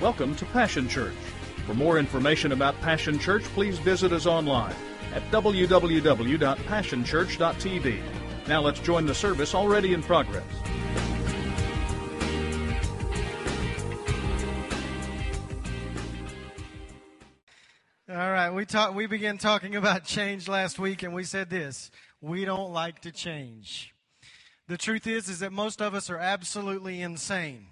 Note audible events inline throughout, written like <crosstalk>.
Welcome to Passion Church. For more information about Passion Church, please visit us online at www.passionchurch.tv. Now let's join the service already in progress. All right, we talked we began talking about change last week and we said this, we don't like to change. The truth is is that most of us are absolutely insane.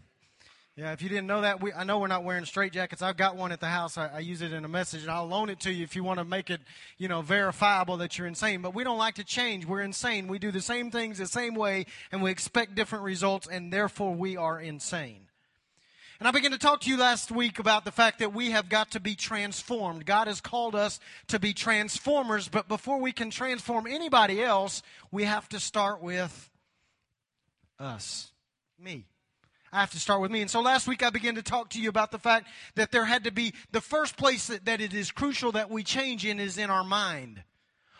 Yeah, if you didn't know that, we, I know we're not wearing straight jackets. I've got one at the house. I, I, use it in a message, and I'll loan it to you if you want to make it, you know, verifiable that you're insane. But we don't like to change. We're insane. We do the same things the same way, and we expect different results, and therefore we are insane. And I began to talk to you last week about the fact that we have got to be transformed. God has called us to be transformers, but before we can transform anybody else, we have to start with us, me. I have to start with me. And so last week I began to talk to you about the fact that there had to be the first place that, that it is crucial that we change in is in our mind.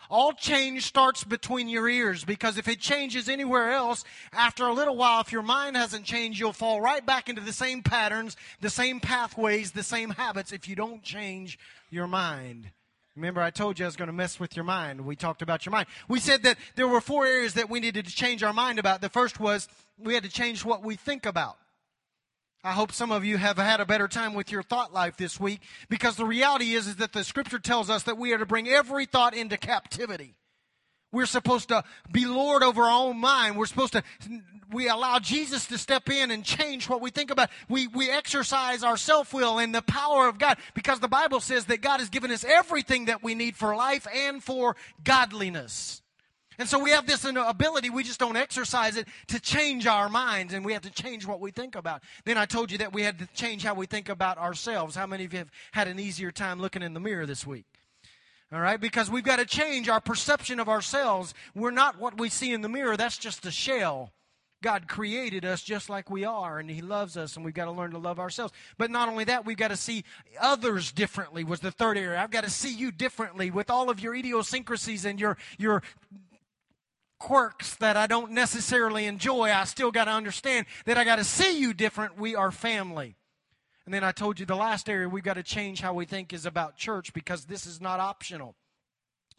All change starts between your ears because if it changes anywhere else, after a little while, if your mind hasn't changed, you'll fall right back into the same patterns, the same pathways, the same habits if you don't change your mind. Remember, I told you I was going to mess with your mind. We talked about your mind. We said that there were four areas that we needed to change our mind about. The first was we had to change what we think about. I hope some of you have had a better time with your thought life this week because the reality is, is that the scripture tells us that we are to bring every thought into captivity. We're supposed to be Lord over our own mind. We're supposed to, we allow Jesus to step in and change what we think about. We, we exercise our self-will and the power of God because the Bible says that God has given us everything that we need for life and for godliness. And so we have this ability, we just don't exercise it to change our minds and we have to change what we think about. Then I told you that we had to change how we think about ourselves. How many of you have had an easier time looking in the mirror this week? All right, because we've got to change our perception of ourselves. We're not what we see in the mirror, that's just a shell. God created us just like we are, and He loves us, and we've got to learn to love ourselves. But not only that, we've got to see others differently, was the third area. I've got to see you differently with all of your idiosyncrasies and your, your quirks that I don't necessarily enjoy. I still got to understand that I got to see you different. We are family. And then I told you the last area we've got to change how we think is about church because this is not optional.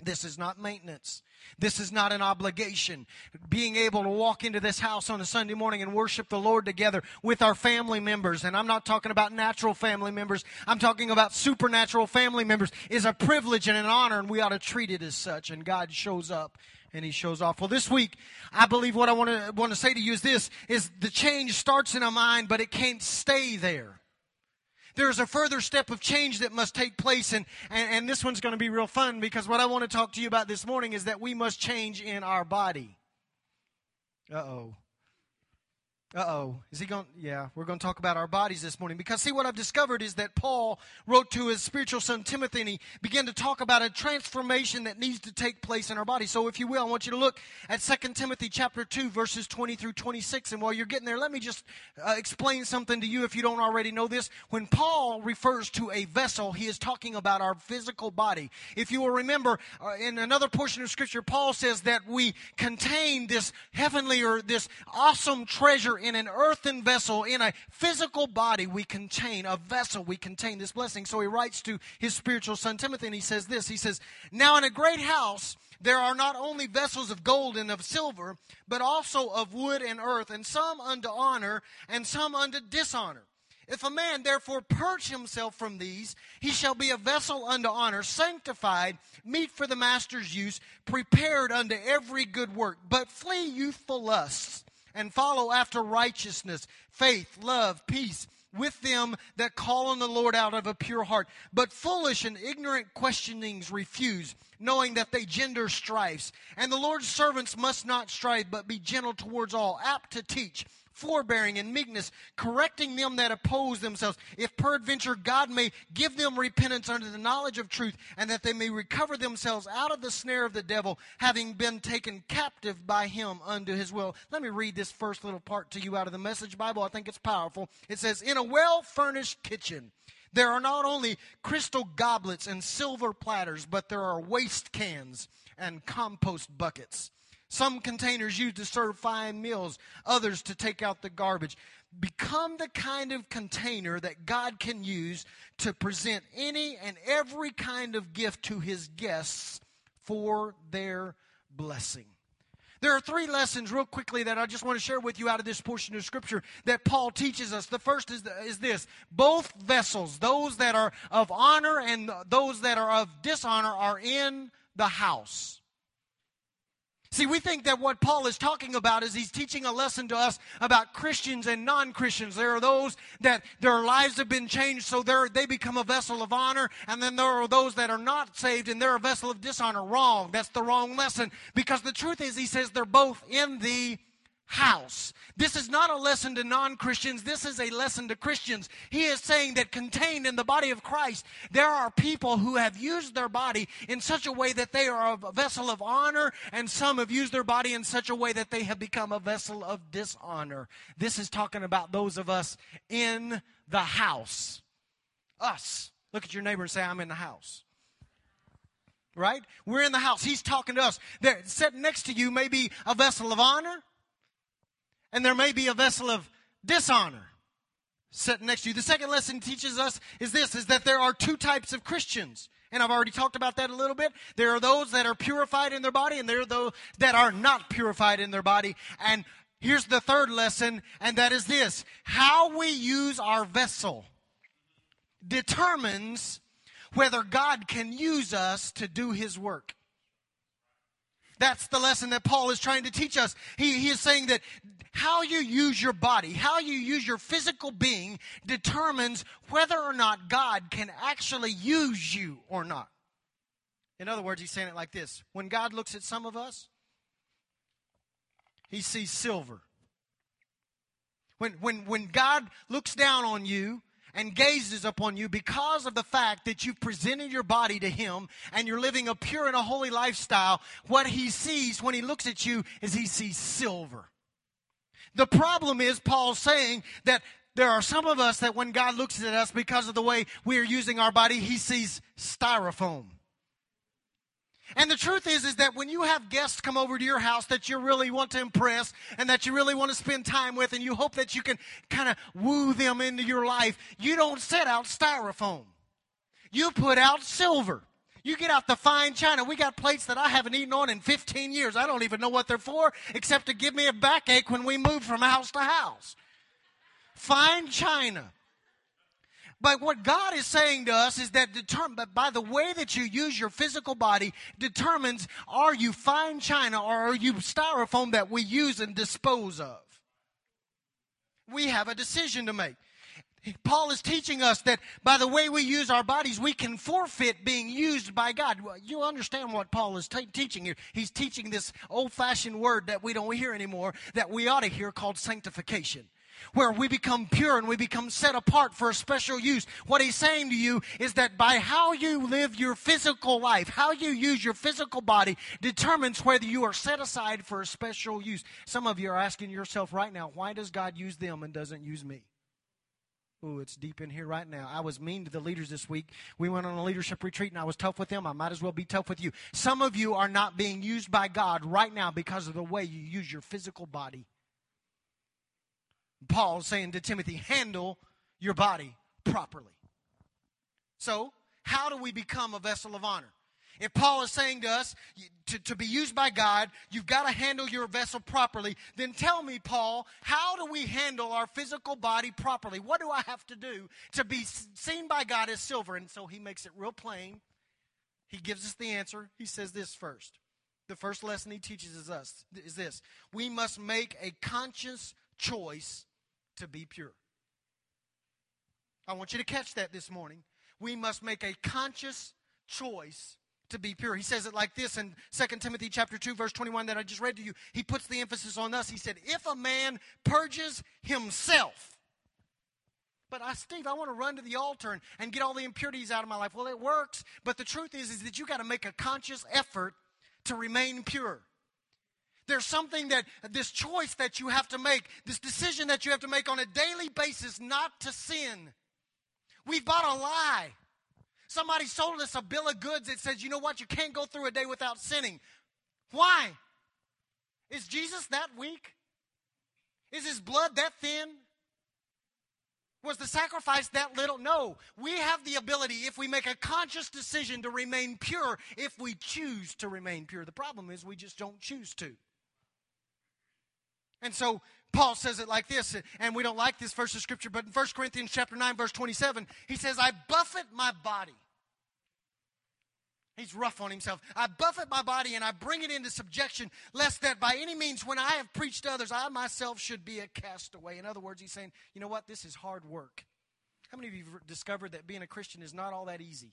This is not maintenance. This is not an obligation. Being able to walk into this house on a Sunday morning and worship the Lord together with our family members, and I'm not talking about natural family members, I'm talking about supernatural family members, is a privilege and an honor, and we ought to treat it as such. And God shows up and he shows off. Well, this week, I believe what I want to want to say to you is this: is the change starts in our mind, but it can't stay there there's a further step of change that must take place. And, and, and this one's going to be real fun because what I want to talk to you about this morning is that we must change in our body. Uh oh. Uh oh. Is he going? Yeah, we're going to talk about our bodies this morning because see what I've discovered is that Paul wrote to his spiritual son Timothy and he began to talk about a transformation that needs to take place in our body. So if you will, I want you to look at 2 Timothy chapter 2 verses 20 through 26 and while you're getting there, let me just uh, explain something to you if you don't already know this. When Paul refers to a vessel, he is talking about our physical body. If you will remember uh, in another portion of scripture, Paul says that we contain this heavenly or this awesome treasure in an earthen vessel, in a physical body, we contain, a vessel, we contain this blessing. So he writes to his spiritual son Timothy, and he says this He says, Now in a great house, there are not only vessels of gold and of silver, but also of wood and earth, and some unto honor, and some unto dishonor. If a man therefore purge himself from these, he shall be a vessel unto honor, sanctified, meet for the master's use, prepared unto every good work. But flee youthful lusts and follow after righteousness, faith, love, peace with them that call on the Lord out of a pure heart. But foolish and ignorant questionings refuse, knowing that they gender strifes. And the Lord's servants must not strive, but be gentle towards all, apt to teach forbearing and meekness, correcting them that oppose themselves, if peradventure God may give them repentance unto the knowledge of truth, and that they may recover themselves out of the snare of the devil, having been taken captive by him unto his will. Let me read this first little part to you out of the Message Bible. I think it's powerful. It says, In a well furnished kitchen, there are not only crystal goblets and silver platters, but there are waste cans and compost buckets Some containers used to serve fine meals, others to take out the garbage. Become the kind of container that God can use to present any and every kind of gift to his guests for their blessing. There are three lessons, real quickly, that I just want to share with you out of this portion of Scripture that Paul teaches us. The first is, is this both vessels, those that are of honor and those that are of dishonor, are in the house. See, we think that what Paul is talking about is he's teaching a lesson to us about Christians and non Christians. There are those that their lives have been changed, so they become a vessel of honor, and then there are those that are not saved and they're a vessel of dishonor. Wrong. That's the wrong lesson. Because the truth is, he says they're both in the house. This is not a lesson to non Christians. This is a lesson to Christians. He is saying that contained in the body of Christ, there are people who have used their body in such a way that they are a vessel of honor, and some have used their body in such a way that they have become a vessel of dishonor. This is talking about those of us in the house. Us. Look at your neighbor and say, I'm in the house right? We're in the house. He's talking to us. There, sitting next to you may be a vessel of honor, and there may be a vessel of dishonor sitting next to you. The second lesson teaches us is this is that there are two types of Christians. And I've already talked about that a little bit. There are those that are purified in their body, and there are those that are not purified in their body. And here's the third lesson, and that is this how we use our vessel determines whether God can use us to do his work. That's the lesson that Paul is trying to teach us. He, he is saying that how you use your body, how you use your physical being, determines whether or not God can actually use you or not. In other words, he's saying it like this When God looks at some of us, he sees silver. When, when, when God looks down on you, and gazes upon you because of the fact that you've presented your body to Him and you're living a pure and a holy lifestyle, what He sees when He looks at you is He sees silver. The problem is, Paul's saying that there are some of us that when God looks at us because of the way we are using our body, he sees styrofoam. And the truth is, is that when you have guests come over to your house that you really want to impress and that you really want to spend time with and you hope that you can kind of woo them into your life, you don't set out styrofoam. You put out silver. You get out the fine china. We got plates that I haven't eaten on in 15 years. I don't even know what they're for, except to give me a backache when we move from house to house. Fine china. But what God is saying to us is that determine, but by the way that you use your physical body determines are you fine china or are you styrofoam that we use and dispose of? We have a decision to make. Paul is teaching us that by the way we use our bodies, we can forfeit being used by God. You understand what Paul is t- teaching here. He's teaching this old fashioned word that we don't hear anymore, that we ought to hear called sanctification. Where we become pure and we become set apart for a special use. What he's saying to you is that by how you live your physical life, how you use your physical body, determines whether you are set aside for a special use. Some of you are asking yourself right now, why does God use them and doesn't use me? Ooh, it's deep in here right now. I was mean to the leaders this week. We went on a leadership retreat and I was tough with them. I might as well be tough with you. Some of you are not being used by God right now because of the way you use your physical body. Paul saying to Timothy, handle your body properly. So, how do we become a vessel of honor? If Paul is saying to us to, to be used by God, you've got to handle your vessel properly, then tell me, Paul, how do we handle our physical body properly? What do I have to do to be seen by God as silver? And so he makes it real plain. He gives us the answer. He says this first. The first lesson he teaches us is this. We must make a conscious choice to be pure. I want you to catch that this morning. We must make a conscious choice to be pure. He says it like this in 2 Timothy chapter 2 verse 21 that I just read to you. He puts the emphasis on us. He said, "If a man purges himself." But I, Steve, I want to run to the altar and, and get all the impurities out of my life. Well, it works, but the truth is, is that you got to make a conscious effort to remain pure. There's something that, this choice that you have to make, this decision that you have to make on a daily basis not to sin. We've bought a lie. Somebody sold us a bill of goods that says, you know what, you can't go through a day without sinning. Why? Is Jesus that weak? Is his blood that thin? Was the sacrifice that little? No. We have the ability, if we make a conscious decision, to remain pure if we choose to remain pure. The problem is we just don't choose to. And so Paul says it like this, and we don't like this verse of scripture, but in 1 Corinthians chapter 9, verse 27, he says, I buffet my body He's rough on himself. I buffet my body and I bring it into subjection, lest that by any means, when I have preached to others, I myself should be a castaway. In other words, he's saying, you know what? This is hard work. How many of you have discovered that being a Christian is not all that easy?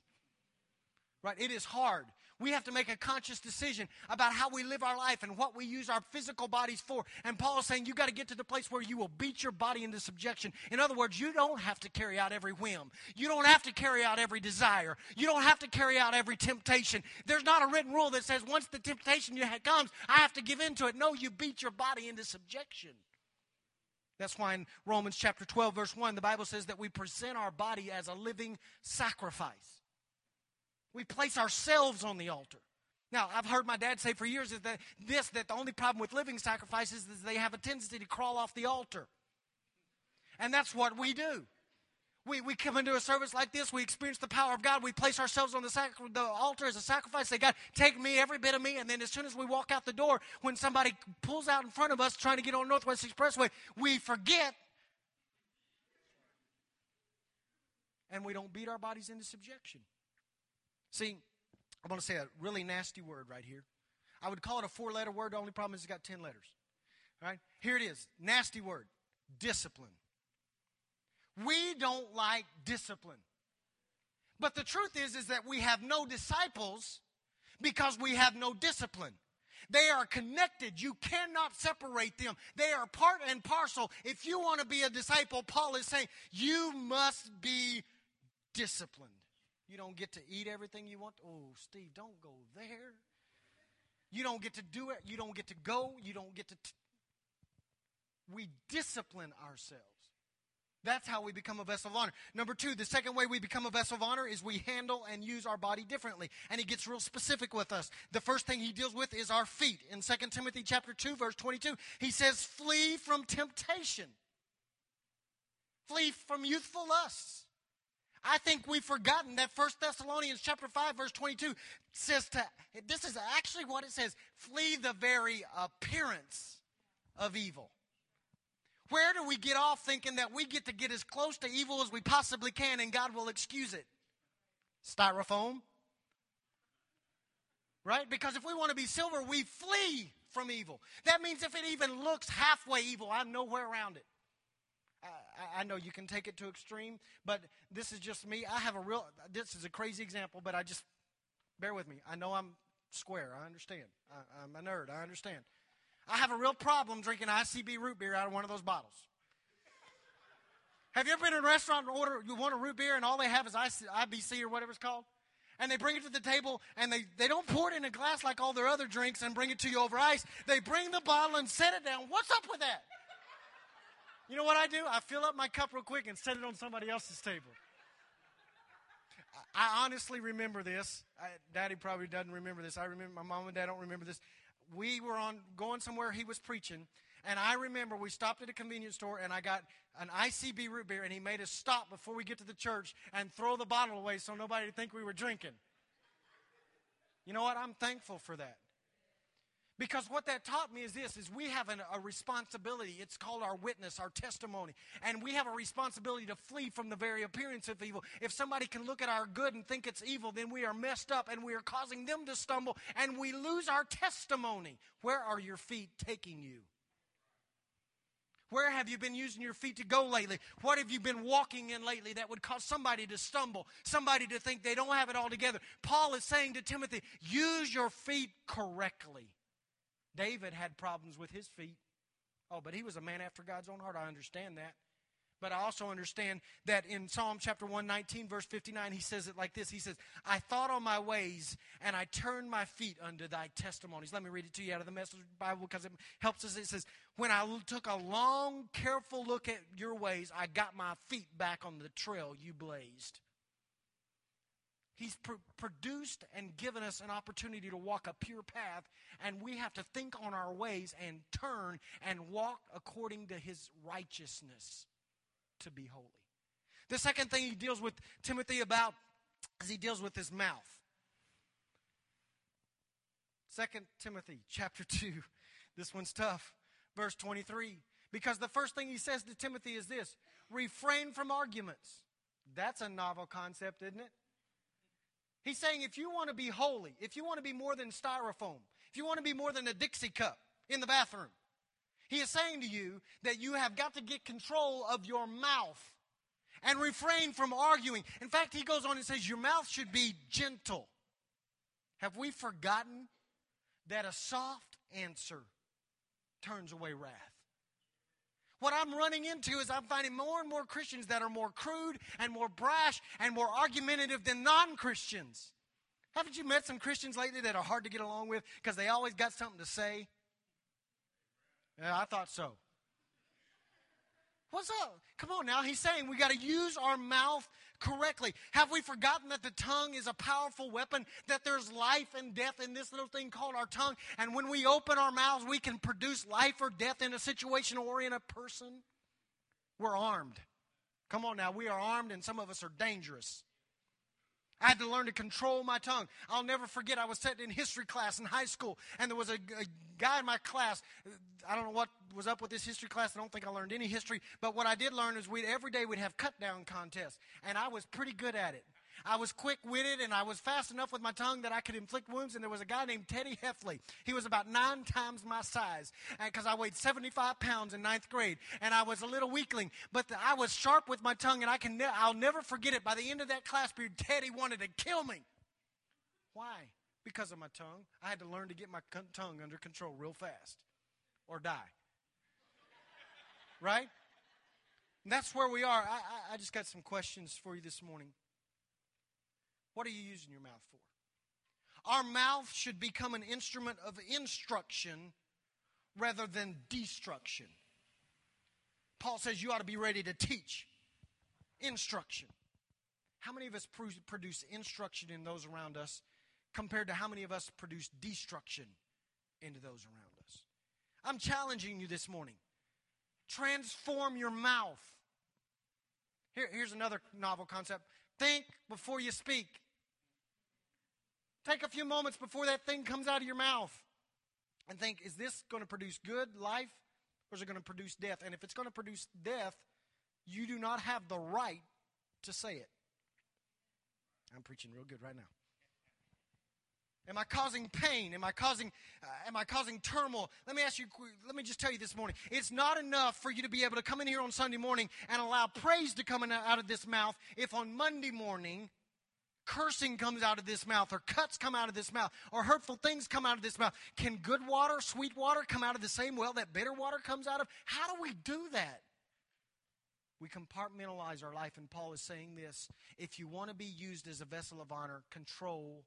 Right? It is hard. We have to make a conscious decision about how we live our life and what we use our physical bodies for. And Paul is saying you got to get to the place where you will beat your body into subjection. In other words, you don't have to carry out every whim. You don't have to carry out every desire. You don't have to carry out every temptation. There's not a written rule that says once the temptation comes, I have to give in to it. No, you beat your body into subjection. That's why in Romans chapter 12, verse 1, the Bible says that we present our body as a living sacrifice. We place ourselves on the altar. Now, I've heard my dad say for years is that this that the only problem with living sacrifices is they have a tendency to crawl off the altar. And that's what we do. We, we come into a service like this, we experience the power of God, we place ourselves on the, sac- the altar as a sacrifice, say, God, take me, every bit of me, and then as soon as we walk out the door, when somebody pulls out in front of us trying to get on Northwest Expressway, we forget and we don't beat our bodies into subjection. See, I'm going to say a really nasty word right here. I would call it a four letter word. The only problem is it's got 10 letters. All right? Here it is. Nasty word. Discipline. We don't like discipline. But the truth is, is that we have no disciples because we have no discipline. They are connected. You cannot separate them. They are part and parcel. If you want to be a disciple, Paul is saying you must be disciplined. You don't get to eat everything you want. Oh, Steve, don't go there. You don't get to do it. You don't get to go. You don't get to. T- we discipline ourselves. That's how we become a vessel of honor. Number two, the second way we become a vessel of honor is we handle and use our body differently. And he gets real specific with us. The first thing he deals with is our feet. In 2 Timothy chapter 2, verse 22, he says, flee from temptation. Flee from youthful lusts. I think we've forgotten that First Thessalonians chapter 5 verse 22 says to this is actually what it says, flee the very appearance of evil. Where do we get off thinking that we get to get as close to evil as we possibly can and God will excuse it? Styrofoam. Right? Because if we want to be silver, we flee from evil. That means if it even looks halfway evil, I'm nowhere around it. I, know you can take it to extreme, but this is just me. I have a real, this is a crazy example, but I just, bear with me. I know I'm square. I understand. I, I'm a nerd. I understand. I have a real problem drinking ICB root beer out of one of those bottles. Have you ever been in a restaurant and order, you want a root beer and all they have is IBC or whatever it's called? And they bring it to the table and they, they don't pour it in a glass like all their other drinks and bring it to you over ice. They bring the bottle and set it down. What's up with that? You know what I do? I fill up my cup real quick and set it on somebody else's table. I honestly remember this. I, Daddy probably doesn't remember this. I remember my mom and dad don't remember this. We were on going somewhere. He was preaching, and I remember we stopped at a convenience store, and I got an ICB root beer, and he made us stop before we get to the church and throw the bottle away so nobody would think we were drinking. You know what? I'm thankful for that. Because what that taught me is this is we have an, a responsibility. It's called our witness, our testimony. And we have a responsibility to flee from the very appearance of evil. If somebody can look at our good and think it's evil, then we are messed up and we are causing them to stumble and we lose our testimony. Where are your feet taking you? Where have you been using your feet to go lately? What have you been walking in lately that would cause somebody to stumble, somebody to think they don't have it all together? Paul is saying to Timothy, use your feet correctly. David had problems with his feet. Oh, but he was a man after God's own heart. I understand that. But I also understand that in Psalm chapter 119, verse 59, he says it like this He says, I thought on my ways, and I turned my feet unto thy testimonies. Let me read it to you out of the Message Bible because it helps us. It says, When I took a long, careful look at your ways, I got my feet back on the trail you blazed. He's pr- produced and given us an opportunity to walk a pure path, and we have to think on our ways and turn and walk according to His righteousness to be holy. The second thing he deals with Timothy about is he deals with his mouth. Second Timothy chapter <laughs> 2. This one's tough. Verse 23. Because the first thing he says to Timothy is this refrain from arguments. That's a novel concept, isn't it? He's saying if you want to be holy, if you want to be more than styrofoam, if you want to be more than a Dixie cup in the bathroom, he is saying to you that you have got to get control of your mouth and refrain from arguing. In fact, he goes on and says, Your mouth should be gentle. Have we forgotten that a soft answer turns away wrath? What I'm running into is I'm finding more and more Christians that are more crude and more brash and more argumentative than non Christians. Haven't you met some Christians lately that are hard to get along with because they always got something to say? Yeah, I thought so. What's up? Come on now. He's saying we got to use our mouth correctly. Have we forgotten that the tongue is a powerful weapon? That there's life and death in this little thing called our tongue? And when we open our mouths, we can produce life or death in a situation or in a person? We're armed. Come on now. We are armed, and some of us are dangerous. I had to learn to control my tongue. I'll never forget, I was sitting in history class in high school, and there was a, a, guy in my class. I don't know what was up with this history class. I don't think I learned any history. But what I did learn is we every day we'd have cut down contests, and I was pretty good at it. I was quick witted and I was fast enough with my tongue that I could inflict wounds. And there was a guy named Teddy Heffley. He was about nine times my size because I weighed 75 pounds in ninth grade and I was a little weakling. But the, I was sharp with my tongue and I can ne- I'll never forget it. By the end of that class period, Teddy wanted to kill me. Why? Because of my tongue. I had to learn to get my tongue under control real fast or die. Right? And that's where we are. I, I, I just got some questions for you this morning. What are you using your mouth for? Our mouth should become an instrument of instruction rather than destruction. Paul says you ought to be ready to teach instruction. How many of us produce instruction in those around us compared to how many of us produce destruction into those around us? I'm challenging you this morning. Transform your mouth. Here, here's another novel concept think before you speak. Take a few moments before that thing comes out of your mouth and think, is this going to produce good life or is it going to produce death? And if it's going to produce death, you do not have the right to say it. I'm preaching real good right now. Am I causing pain? Am I causing uh, am I causing turmoil? Let me ask you let me just tell you this morning. It's not enough for you to be able to come in here on Sunday morning and allow praise to come out of this mouth if on Monday morning cursing comes out of this mouth, or cuts come out of this mouth, or hurtful things come out of this mouth. Can good water, sweet water come out of the same well that bitter water comes out of? How do we do that? We compartmentalize our life, and Paul is saying this if you want to be used as a vessel of honor, control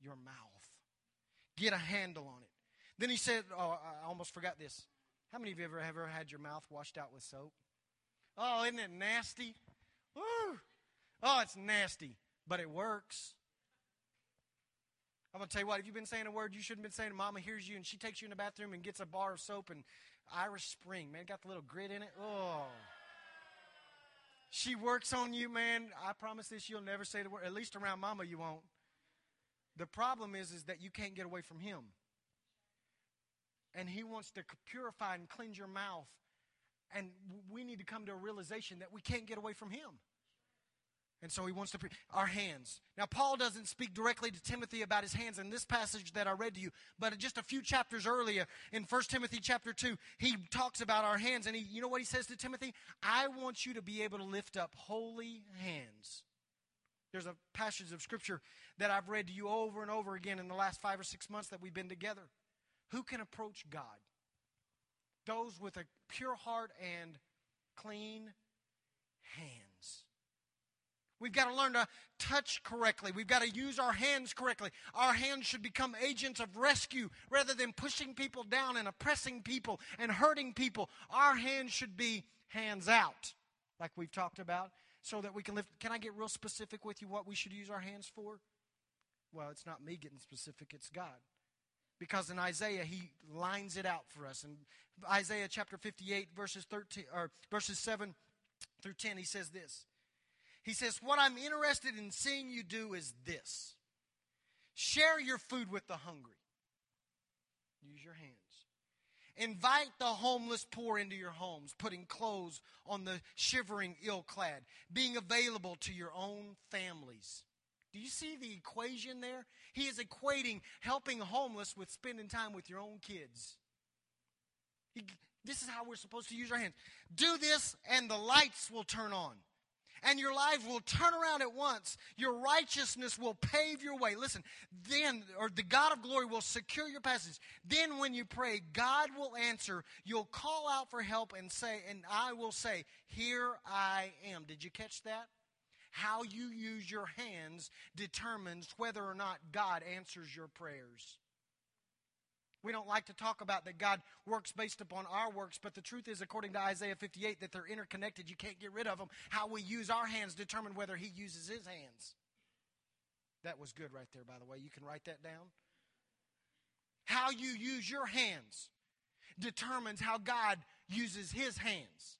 your mouth, get a handle on it. Then he said, Oh, I almost forgot this. How many of you ever, ever had your mouth washed out with soap? Oh, isn't it nasty? Woo! Oh, it's nasty but it works. I'm going to tell you what, if you've been saying a word you shouldn't have been saying, Mama hears you and she takes you in the bathroom and gets a bar of soap and Irish Spring, man, got the little grit in it. Oh. She works on you, man. I promise this, you'll never say the word. At least around Mama, you won't. The problem is, is that you can't get away from Him. And He wants to purify and cleanse your mouth. And we need to come to a realization that we can't get away from Him. And so he wants to, pre- our hands. Now, Paul doesn't speak directly to Timothy about his hands in this passage that I read to you, but just a few chapters earlier in 1 Timothy chapter 2, he talks about our hands. And he, you know what he says to Timothy? I want you to be able to lift up holy hands. There's a passage of scripture that I've read to you over and over again in the last five or six months that we've been together. Who can approach God? Those with a pure heart and clean hands. We've got to learn to touch correctly. We've got to use our hands correctly. Our hands should become agents of rescue rather than pushing people down and oppressing people and hurting people. Our hands should be hands out, like we've talked about. so that we can lift. Can I get real specific with you what we should use our hands for? Well, it's not me getting specific, it's God. Because in Isaiah, he lines it out for us. In Isaiah chapter 58, verses 13 or verses 7 through 10, he says this. He says, What I'm interested in seeing you do is this share your food with the hungry. Use your hands. Invite the homeless poor into your homes, putting clothes on the shivering ill clad, being available to your own families. Do you see the equation there? He is equating helping homeless with spending time with your own kids. He, this is how we're supposed to use our hands. Do this, and the lights will turn on and your life will turn around at once. Your righteousness will pave your way. Listen, then, or the God of glory will secure your passage. Then, when you pray, God will answer. You'll call out for help and say, and I will say, Here I am. Did you catch that? How you use your hands determines whether or not God answers your prayers. We don't like to talk about that God works based upon our works, but the truth is, according to Isaiah 58, that they're interconnected. You can't get rid of them. How we use our hands determine whether He uses His hands. That was good right there, by the way. You can write that down. How you use your hands determines how God uses His hands.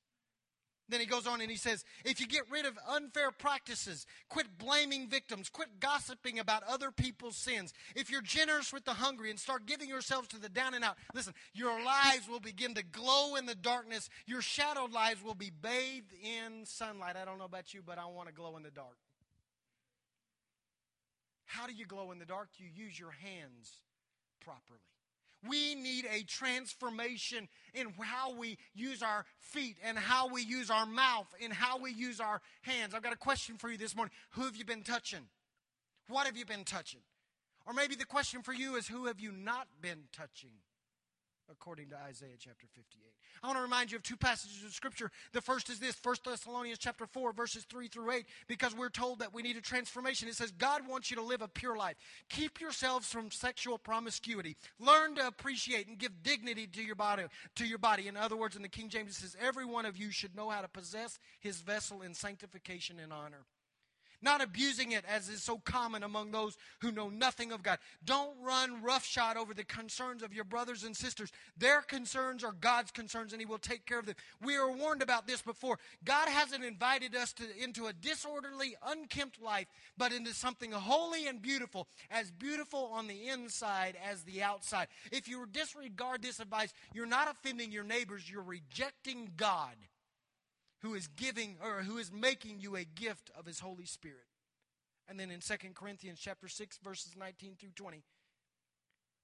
Then he goes on and he says, if you get rid of unfair practices, quit blaming victims, quit gossiping about other people's sins, if you're generous with the hungry and start giving yourselves to the down and out, listen, your lives will begin to glow in the darkness. Your shadowed lives will be bathed in sunlight. I don't know about you, but I want to glow in the dark. How do you glow in the dark? You use your hands properly. We need a transformation in how we use our feet and how we use our mouth and how we use our hands. I've got a question for you this morning. Who have you been touching? What have you been touching? Or maybe the question for you is who have you not been touching? According to Isaiah chapter 58. I want to remind you of two passages of scripture. The first is this, 1 Thessalonians chapter 4 verses 3 through 8 because we're told that we need a transformation. It says God wants you to live a pure life. Keep yourselves from sexual promiscuity. Learn to appreciate and give dignity to your body to your body. In other words, in the King James it says every one of you should know how to possess his vessel in sanctification and honor not abusing it as is so common among those who know nothing of God. Don't run roughshod over the concerns of your brothers and sisters. Their concerns are God's concerns, and He will take care of them. We were warned about this before. God hasn't invited us to, into a disorderly, unkempt life, but into something holy and beautiful, as beautiful on the inside as the outside. If you disregard this advice, you're not offending your neighbors, you're rejecting God who is giving or who is making you a gift of his Holy Spirit. And then in 2 Corinthians chapter 6 verses 19 through 20,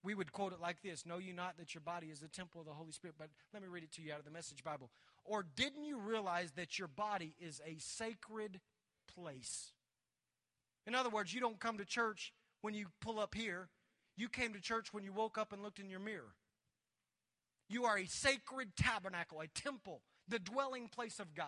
we would quote it like this Know you not that your body is the temple of the Holy Spirit? But let me read it to you out of the Message Bible. Or didn't you realize that your body is a sacred place? In other words, you don't come to church when you pull up here. You came to church when you woke up and looked in your mirror. You are a sacred tabernacle, a temple the dwelling place of God.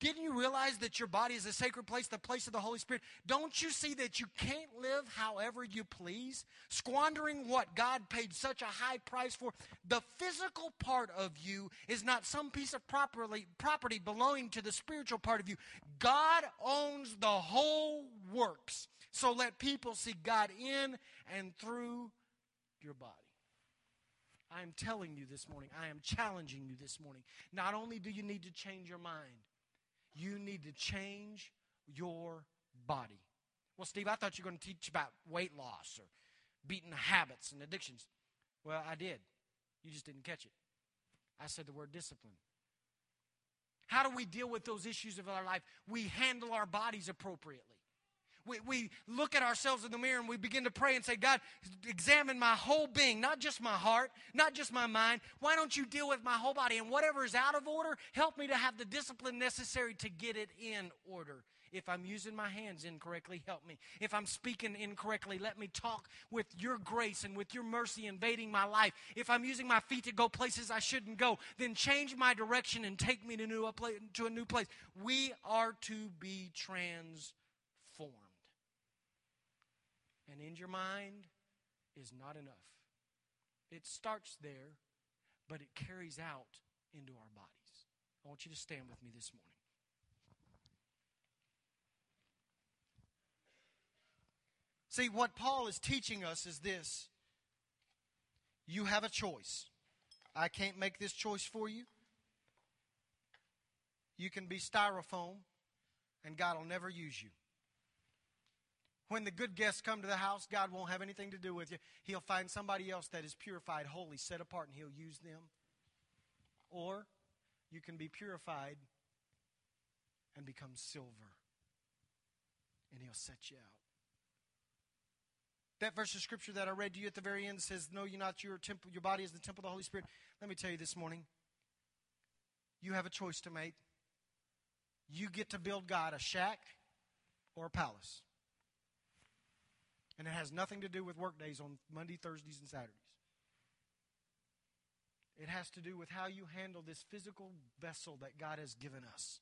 Didn't you realize that your body is a sacred place, the place of the Holy Spirit? Don't you see that you can't live however you please, squandering what God paid such a high price for? The physical part of you is not some piece of property, property belonging to the spiritual part of you. God owns the whole works. So let people see God in and through your body. I am telling you this morning, I am challenging you this morning. Not only do you need to change your mind, you need to change your body. Well, Steve, I thought you were going to teach about weight loss or beating habits and addictions. Well, I did. You just didn't catch it. I said the word discipline. How do we deal with those issues of our life? We handle our bodies appropriately we, we look at ourselves in the mirror and we begin to pray and say, God, examine my whole being, not just my heart, not just my mind. Why don't you deal with my whole body? And whatever is out of order, help me to have the discipline necessary to get it in order. If I'm using my hands incorrectly, help me. If I'm speaking incorrectly, let me talk with your grace and with your mercy invading my life. If I'm using my feet to go places I shouldn't go, then change my direction and take me to, new, to a new place. We are to be transformed and in your mind is not enough. It starts there, but it carries out into our bodies. I want you to stand with me this morning. See, what Paul is teaching us is this you have a choice. I can't make this choice for you. You can be styrofoam, and God will never use you. When the good guests come to the house, God won't have anything to do with you. He'll find somebody else that is purified, holy, set apart, and He'll use them. Or you can be purified and become silver, and He'll set you out. That verse of scripture that I read to you at the very end says, Know you not your temple, your body is the temple of the Holy Spirit. Let me tell you this morning, you have a choice to make. You get to build God a shack or a palace. And it has nothing to do with work days on Monday, Thursdays, and Saturdays. It has to do with how you handle this physical vessel that God has given us.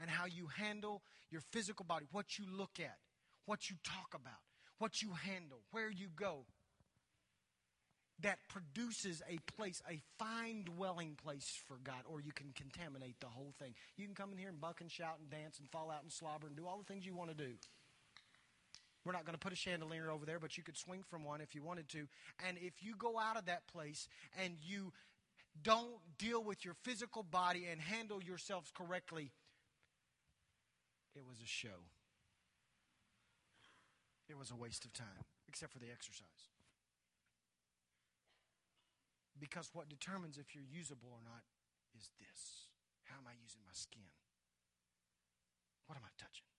And how you handle your physical body, what you look at, what you talk about, what you handle, where you go. That produces a place, a fine dwelling place for God, or you can contaminate the whole thing. You can come in here and buck and shout and dance and fall out and slobber and do all the things you want to do. We're not going to put a chandelier over there, but you could swing from one if you wanted to. And if you go out of that place and you don't deal with your physical body and handle yourselves correctly, it was a show. It was a waste of time, except for the exercise. Because what determines if you're usable or not is this how am I using my skin? What am I touching?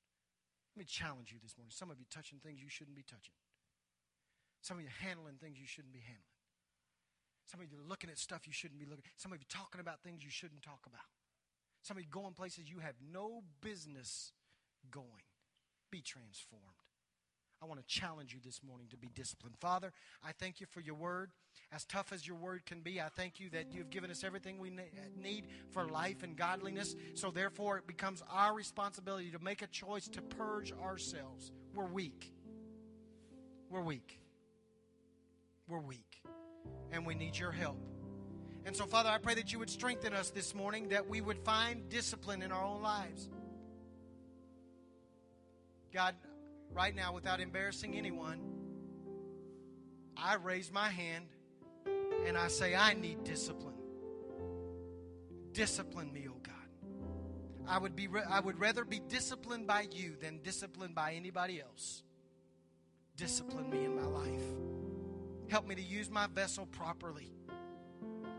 Let me challenge you this morning. Some of you touching things you shouldn't be touching. Some of you handling things you shouldn't be handling. Some of you looking at stuff you shouldn't be looking. Some of you talking about things you shouldn't talk about. Some of you going places you have no business going. Be transformed. I want to challenge you this morning to be disciplined. Father, I thank you for your word. As tough as your word can be, I thank you that you've given us everything we need for life and godliness. So, therefore, it becomes our responsibility to make a choice to purge ourselves. We're weak. We're weak. We're weak. And we need your help. And so, Father, I pray that you would strengthen us this morning, that we would find discipline in our own lives. God, right now without embarrassing anyone, I raise my hand and I say, I need discipline. Discipline me, oh God. I would, be, I would rather be disciplined by you than disciplined by anybody else. Discipline me in my life. Help me to use my vessel properly.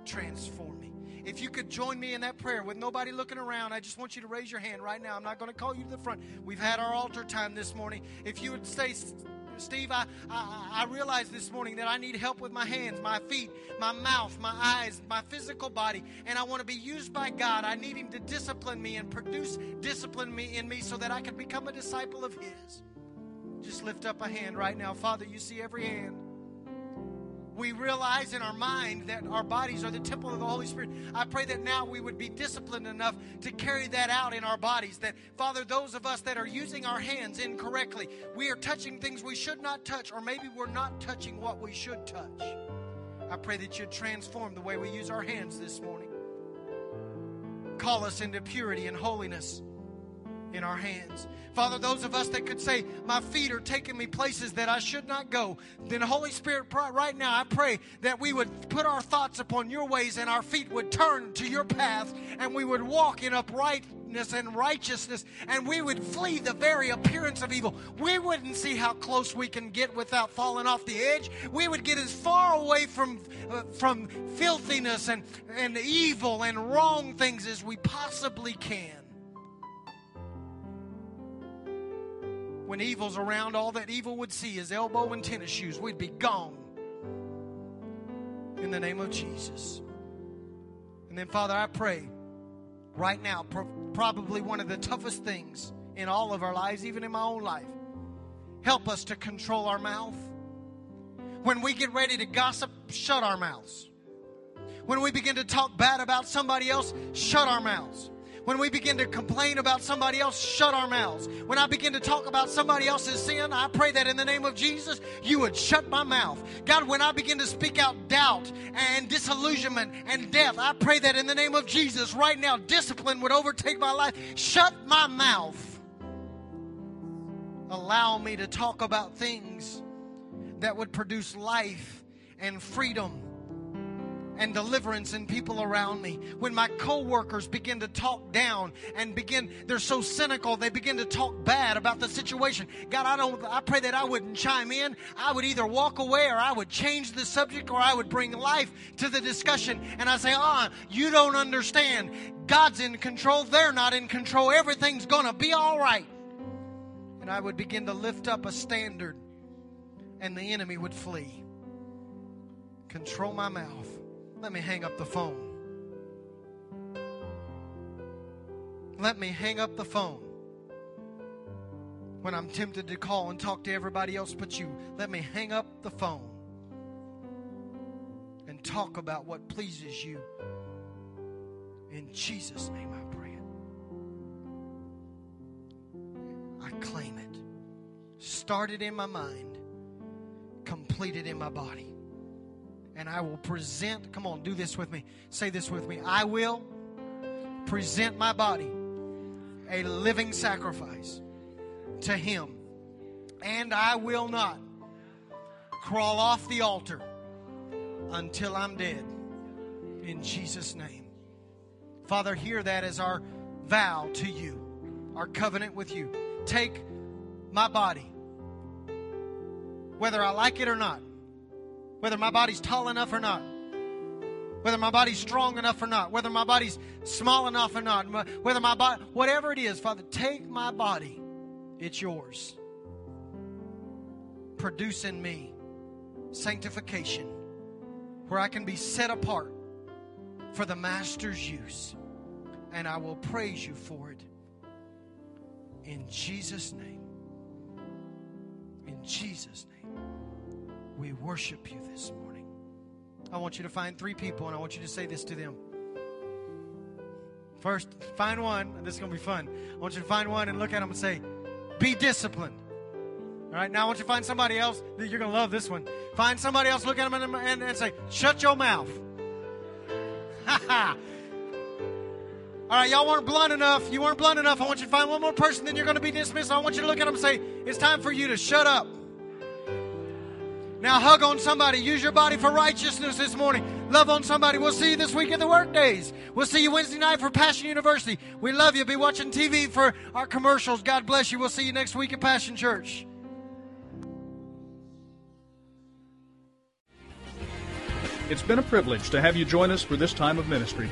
Transform me. If you could join me in that prayer with nobody looking around, I just want you to raise your hand right now. I'm not going to call you to the front. We've had our altar time this morning. If you would say, Steve, I, I, I realize this morning that I need help with my hands, my feet, my mouth, my eyes, my physical body, and I want to be used by God. I need Him to discipline me and produce discipline me in me so that I can become a disciple of His. Just lift up a hand right now. Father, you see every hand we realize in our mind that our bodies are the temple of the Holy Spirit. I pray that now we would be disciplined enough to carry that out in our bodies. That, Father, those of us that are using our hands incorrectly, we are touching things we should not touch, or maybe we're not touching what we should touch. I pray that you'd transform the way we use our hands this morning. Call us into purity and holiness in our hands. Father, those of us that could say, My feet are taking me places that I should not go, then, Holy Spirit, right now, I pray that we would put our thoughts upon your ways and our feet would turn to your path and we would walk in uprightness and righteousness and we would flee the very appearance of evil. We wouldn't see how close we can get without falling off the edge. We would get as far away from, uh, from filthiness and, and evil and wrong things as we possibly can. When evil's around, all that evil would see is elbow and tennis shoes. We'd be gone. In the name of Jesus. And then, Father, I pray right now, pro- probably one of the toughest things in all of our lives, even in my own life. Help us to control our mouth. When we get ready to gossip, shut our mouths. When we begin to talk bad about somebody else, shut our mouths. When we begin to complain about somebody else, shut our mouths. When I begin to talk about somebody else's sin, I pray that in the name of Jesus, you would shut my mouth. God, when I begin to speak out doubt and disillusionment and death, I pray that in the name of Jesus, right now, discipline would overtake my life. Shut my mouth. Allow me to talk about things that would produce life and freedom and deliverance in people around me. When my coworkers begin to talk down and begin, they're so cynical, they begin to talk bad about the situation. God, I don't, I pray that I wouldn't chime in. I would either walk away or I would change the subject or I would bring life to the discussion. And I say, ah, oh, you don't understand. God's in control. They're not in control. Everything's going to be all right. And I would begin to lift up a standard and the enemy would flee. Control my mouth let me hang up the phone. Let me hang up the phone. When I'm tempted to call and talk to everybody else but you, let me hang up the phone and talk about what pleases you. In Jesus' name I pray. I claim it. Started in my mind, completed in my body and I will present, come on, do this with me. Say this with me. I will present my body a living sacrifice to Him, and I will not crawl off the altar until I'm dead. In Jesus' name. Father, hear that as our vow to you, our covenant with you. Take my body, whether I like it or not whether my body's tall enough or not, whether my body's strong enough or not, whether my body's small enough or not, whether my body, whatever it is, Father, take my body. It's yours. Produce in me sanctification where I can be set apart for the Master's use. And I will praise you for it. In Jesus' name. In Jesus' name. We worship you this morning. I want you to find three people and I want you to say this to them. First, find one, this is going to be fun. I want you to find one and look at them and say, Be disciplined. All right, now I want you to find somebody else. That You're going to love this one. Find somebody else, look at them and, and, say, Shut your mouth. Ha <laughs> ha. All right, y'all weren't blunt enough. You weren't blunt enough. I want you to find one more person, then you're going to be dismissed. I want you to look at them and say, It's time for you to shut up. Now hug on somebody. Use your body for righteousness this morning. Love on somebody. We'll see you this week at the work days. We'll see you Wednesday night for Passion University. We love you. Be watching TV for our commercials. God bless you. We'll see you next week at Passion Church. It's been a privilege to have you join us for this time of ministry.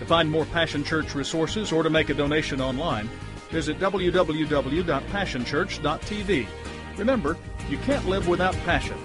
To find more Passion Church resources or to make a donation online, visit www.passionchurch.tv. Remember, you can't live without passion.